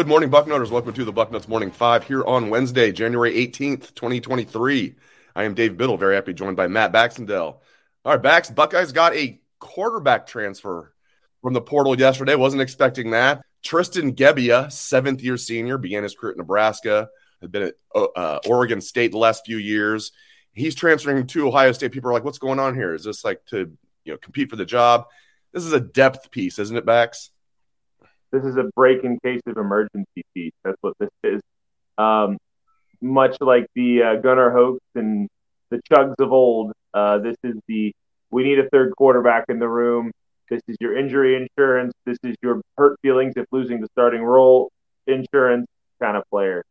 Good morning, Bucknoters. Welcome to the Bucknuts Morning Five here on Wednesday, January 18th, 2023. I am Dave Biddle, very happy, joined by Matt Baxendale. All right, Bax, Buckeyes got a quarterback transfer from the portal yesterday. Wasn't expecting that. Tristan Gebbia, seventh year senior, began his career at Nebraska, had been at uh, Oregon State the last few years. He's transferring to Ohio State. People are like, what's going on here? Is this like to you know compete for the job? This is a depth piece, isn't it, Bax? This is a break in case of emergency piece. That's what this is. Um, much like the uh, Gunnar Hoaks and the Chugs of old, uh, this is the we need a third quarterback in the room. This is your injury insurance. This is your hurt feelings if losing the starting role insurance kind of player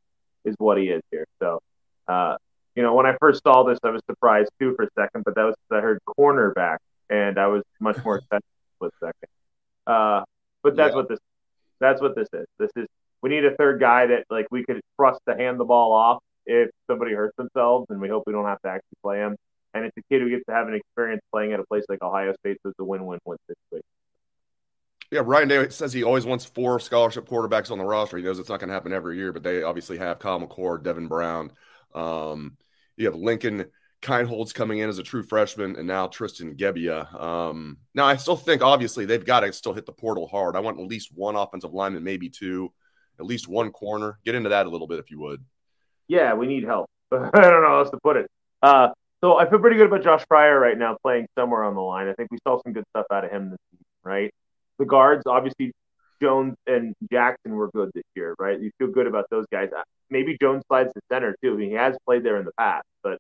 is what he is here. So, uh, you know, when I first saw this, I was surprised too for a second, but that was I heard cornerback, and I was much more excited for a second. Uh, but that's yeah. what this that's what this is. This is we need a third guy that like we could trust to hand the ball off if somebody hurts themselves, and we hope we don't have to actually play him. And it's a kid who gets to have an experience playing at a place like Ohio State, so it's a win-win-win situation. Yeah, Ryan Day says he always wants four scholarship quarterbacks on the roster. He knows it's not going to happen every year, but they obviously have Kyle McCord, Devin Brown. Um, you have Lincoln Kienholz coming in as a true freshman, and now Tristan Gebbia. Um, now, I still think obviously they've got to still hit the portal hard. I want at least one offensive lineman, maybe two, at least one corner. Get into that a little bit if you would. Yeah, we need help. I don't know how else to put it. Uh, so I feel pretty good about Josh Fryar right now playing somewhere on the line. I think we saw some good stuff out of him this season, right? The guards, obviously, Jones and Jackson were good this year, right? You feel good about those guys. Maybe Jones slides to center too. I mean, he has played there in the past, but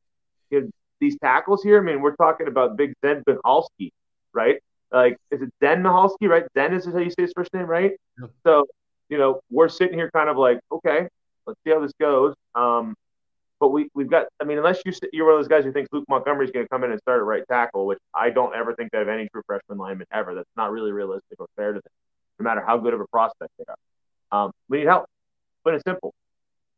these tackles here, I mean, we're talking about Big Zen Michalski, right? Like, is it Zen Michalski, right? Zen is how you say his first name, right? Yeah. So, you know, we're sitting here kind of like, okay, let's see how this goes. Um, but we, we've got, I mean, unless you, you're one of those guys who thinks Luke Montgomery is going to come in and start at right tackle, which I don't ever think they have any true freshman lineman ever. That's not really realistic or fair to them, no matter how good of a prospect they are. Um, we need help. But it's simple.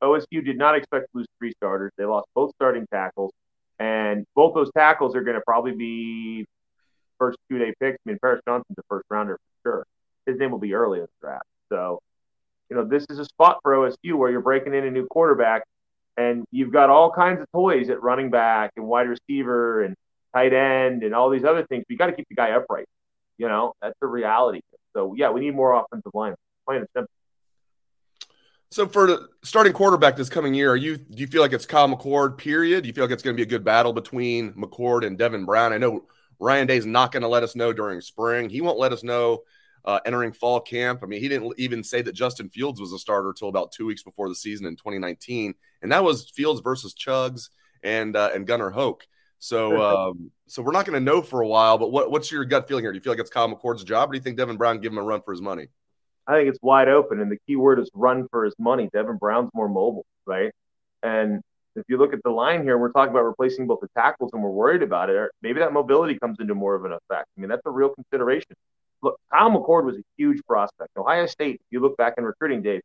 OSU did not expect to lose three starters. They lost both starting tackles. And both those tackles are going to probably be first two day picks. I mean, Paris Johnson's a first rounder for sure. His name will be early in the draft. So, you know, this is a spot for OSU where you're breaking in a new quarterback and you've got all kinds of toys at running back and wide receiver and tight end and all these other things. But you got to keep the guy upright. You know, that's the reality. So, yeah, we need more offensive line. Plain and simple. So for starting quarterback this coming year, are you do you feel like it's Kyle McCord? Period. Do you feel like it's going to be a good battle between McCord and Devin Brown? I know Ryan Day's not going to let us know during spring. He won't let us know uh, entering fall camp. I mean, he didn't even say that Justin Fields was a starter until about two weeks before the season in 2019, and that was Fields versus Chugs and uh, and Gunnar Hoak. So um, so we're not going to know for a while. But what, what's your gut feeling here? Do you feel like it's Kyle McCord's job, or do you think Devin Brown give him a run for his money? I think it's wide open, and the key word is run for his money. Devin Brown's more mobile, right? And if you look at the line here, we're talking about replacing both the tackles, and we're worried about it. Maybe that mobility comes into more of an effect. I mean, that's a real consideration. Look, Kyle McCord was a huge prospect. Ohio State, if you look back in recruiting days,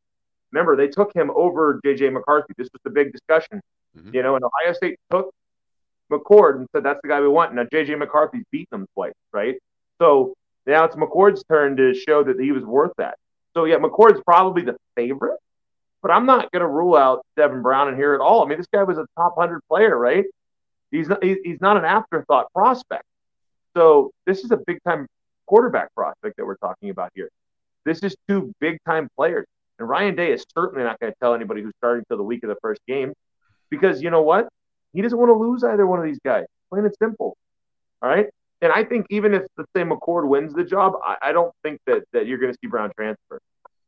remember they took him over JJ McCarthy. This was the big discussion, mm-hmm. you know. And Ohio State took McCord and said that's the guy we want. Now JJ McCarthy's beaten them twice, right? So now it's McCord's turn to show that he was worth that. So yeah, McCord's probably the favorite, but I'm not going to rule out Devin Brown in here at all. I mean, this guy was a top hundred player, right? He's not, he's not an afterthought prospect. So this is a big time quarterback prospect that we're talking about here. This is two big time players, and Ryan Day is certainly not going to tell anybody who's starting till the week of the first game, because you know what? He doesn't want to lose either one of these guys. Plain and simple. All right. And I think even if the same McCord wins the job, I, I don't think that that you're going to see Brown transfer,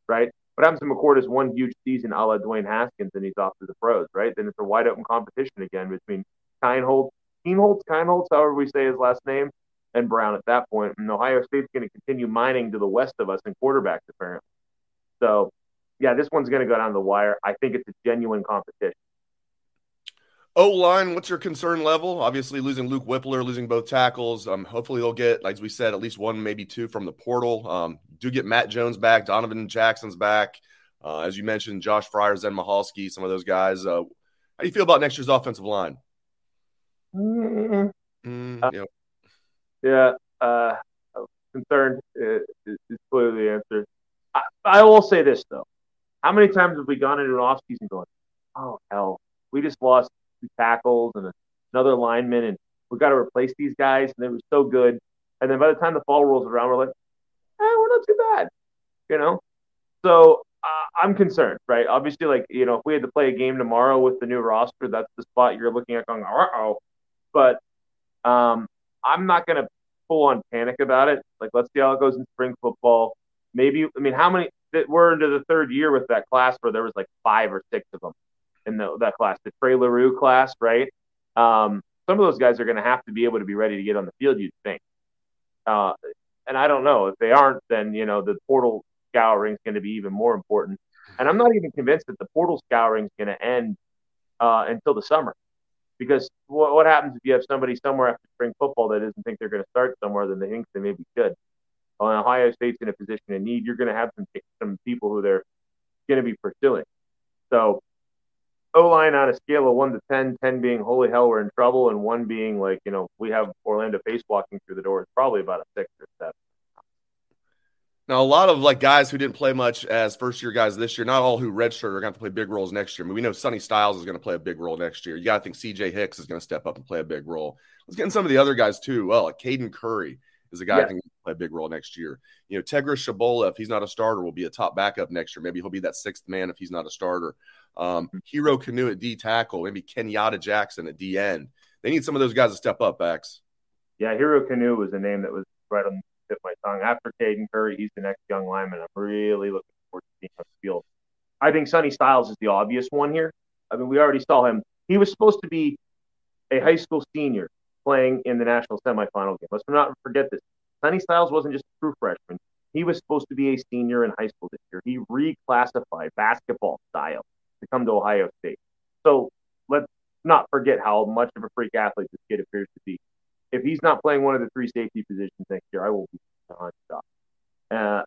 right? what happens to McCord is one huge season a la Dwayne Haskins and he's off to the pros, right? Then it's a wide open competition again between Kienholz, Kienholz, Kienholz, however we say his last name, and Brown at that point. And Ohio State's going to continue mining to the west of us in quarterbacks, apparently. So, yeah, this one's going to go down the wire. I think it's a genuine competition. O line, what's your concern level? Obviously, losing Luke Wypler, losing both tackles. Um, hopefully, they'll get, like we said, at least one, maybe two from the portal. Um, do get Matt Jones back, Donovan Jackson's back. Uh, as you mentioned, Josh Fryar, Zen Michalski, some of those guys. Uh, how do you feel about next year's offensive line? Mm, uh, yeah, yeah uh, concerned is, is, clearly the answer. I, I will say this though: How many times have we gone into an offseason going, "Oh hell, we just lost two tackles and another lineman, and we got to replace these guys, and they were so good." And then by the time the fall rolls around, we're like, "Eh, we're not too bad," you know. So uh, I'm concerned, right? Obviously, like you know, if we had to play a game tomorrow with the new roster, that's the spot you're looking at going, "Uh oh." But um, I'm not going to full on panic about it. Like, let's see how it goes in spring football. Maybe, I mean, how many? We're into the third year with that class where there was like five or six of them in the, that class, the Trey Leroux class, right? Um, some of those guys are going to have to be able to be ready to get on the field. You'd think. Uh, and I don't know if they aren't, then you know the portal scouring is going to be even more important. And I'm not even convinced that the portal scouring is going to end uh, until the summer. Because what, what happens if you have somebody somewhere after spring football that doesn't think they're going to start somewhere, then they think they maybe should. Well, Ohio State's in a position of need. You're going to have some some people who they're going to be pursuing. So, O line on a scale of one to 10, 10 being holy hell, we're in trouble, and one being like, you know, we have Orlando Pace walking through the door. It's probably about a six or seven. Now, a lot of like guys who didn't play much as first year guys this year, not all who redshirted are going to play big roles next year. I mean, we know Sonny Styles is going to play a big role next year. You got to think CJ Hicks is going to step up and play a big role. Let's get in some of the other guys too. Well, like Caden Curry is a guy yeah. I think play a big role next year. You know, Tegra Tshabola, if he's not a starter, will be a top backup next year. Maybe he'll be that sixth man if he's not a starter. Um, mm-hmm. Hero Kanu at D tackle, maybe Kenyatta Jackson at D end. They need some of those guys to step up, X. Yeah, Hero Kanu was a name that was right on tip my tongue. After Caden Curry, he's the next young lineman. I'm really looking forward to seeing him field. I think Sonny Styles is the obvious one here. I mean, we already saw him. He was supposed to be a high school senior playing in the national semifinal game. Let's not forget this. Sonny Styles wasn't just a true freshman. He was supposed to be a senior in high school this year. He reclassified basketball style to come to Ohio State. So let's not forget how much of a freak athlete this kid appears to be if he's not playing one of the three safety positions next year, I will be nonstop. Uh,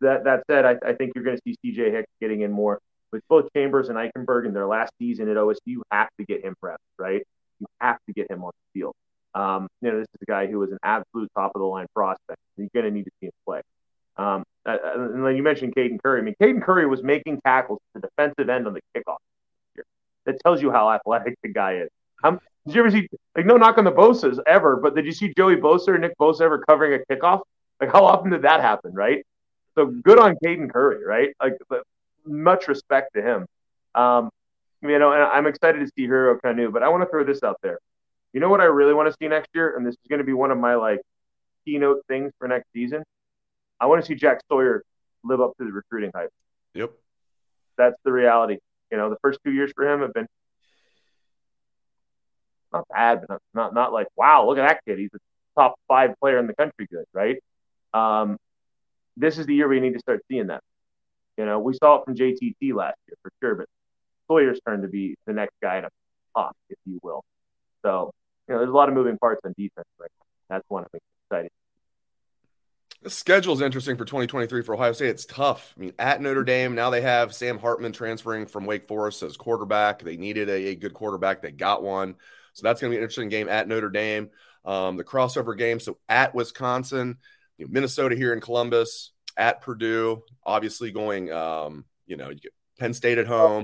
that that said, I, I think you're going to see CJ Hicks getting in more with both Chambers and Eichenberg in their last season at OSU. You have to get him prepped, right? You have to get him on. Um, you know, this is a guy who was an absolute top of the line prospect. You're going to need to see him play. Um, and then you mentioned Caden Curry. I mean, Caden Curry was making tackles to the defensive end on the kickoff. That tells you how athletic the guy is. I'm, did you ever see like no knock on the Bosa's ever, but did you see Joey Bosa or Nick Bosa ever covering a kickoff? Like how often did that happen, right? So good on Caden Curry, right? Like much respect to him. Um, you know, and I'm excited to see Hero Kanu, but I want to throw this out there. You know what I really want to see next year, and this is going to be one of my like keynote things for next season. I want to see Jack Sawyer live up to the recruiting hype. Yep, that's the reality. You know, the first two years for him have been not bad, but not, not, not like, wow, look at that kid. He's a top five player in the country good, right? Um, this is the year we need to start seeing that. You know, we saw it from JTT last year for sure, but Sawyer's turn to be the next guy to pop, if you will. So, you know, there's a lot of moving parts on defense right now. That's one of the exciting. The schedule is interesting for 2023 for Ohio State. It's tough. I mean, at Notre Dame, now they have Sam Hartman transferring from Wake Forest as quarterback. They needed a, a good quarterback. They got one. So that's going to be an interesting game at Notre Dame. Um, the crossover game. So at Wisconsin, you know, Minnesota here in Columbus, at Purdue, obviously going, um, you know, you get Penn State at home.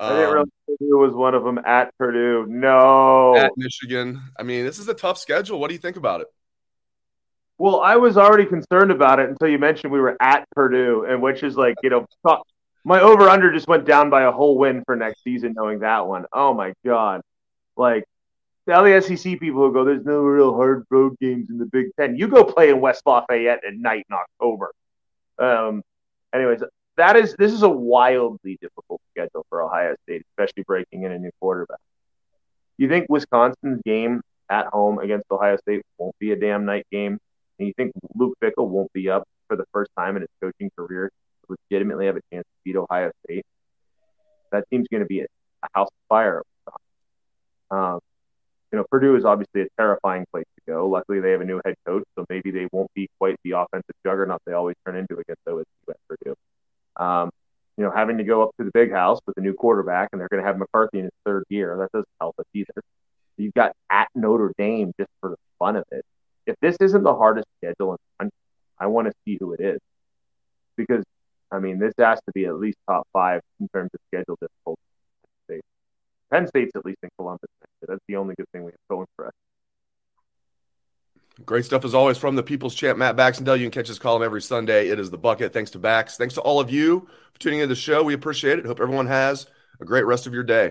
I didn't realize um, Purdue was one of them at Purdue. No. At Michigan. I mean, this is a tough schedule. What do you think about it? Well, I was already concerned about it until you mentioned we were at Purdue, and which is like, you know, my over under just went down by a whole win for next season, knowing that one. Oh my God. Like all the SEC people who go, there's no real hard road games in the Big Ten. You go play in West Lafayette at night in October. Um, anyways, that is this is a wildly difficult schedule for Ohio State, especially breaking in a new quarterback. You think Wisconsin's game at home against Ohio State won't be a damn night game, and you think Luke Fickell won't be up for the first time in his coaching career to legitimately have a chance to beat Ohio State? That team's going to be a, a house of fire. Um, you know, Purdue is obviously a terrifying place to go. Luckily, they have a new head coach, so maybe they won't be quite the offensive juggernaut they always turn into against OSU. Um, you know, having to go up to the big house with a new quarterback, and they're going to have McCarthy in his third year. That doesn't help us either. You've got at Notre Dame just for the fun of it. If this isn't the hardest schedule in the country, I want to see who it is. Because, I mean, this has to be at least top five in terms of schedule difficulty. Penn State's at least in Columbus. That's the only good thing we have going for us. Great stuff as always from the People's Champ, Matt Baxendale. You can catch his column every Sunday. It is the bucket. Thanks to Bax. Thanks to all of you for tuning into the show. We appreciate it. Hope everyone has a great rest of your day.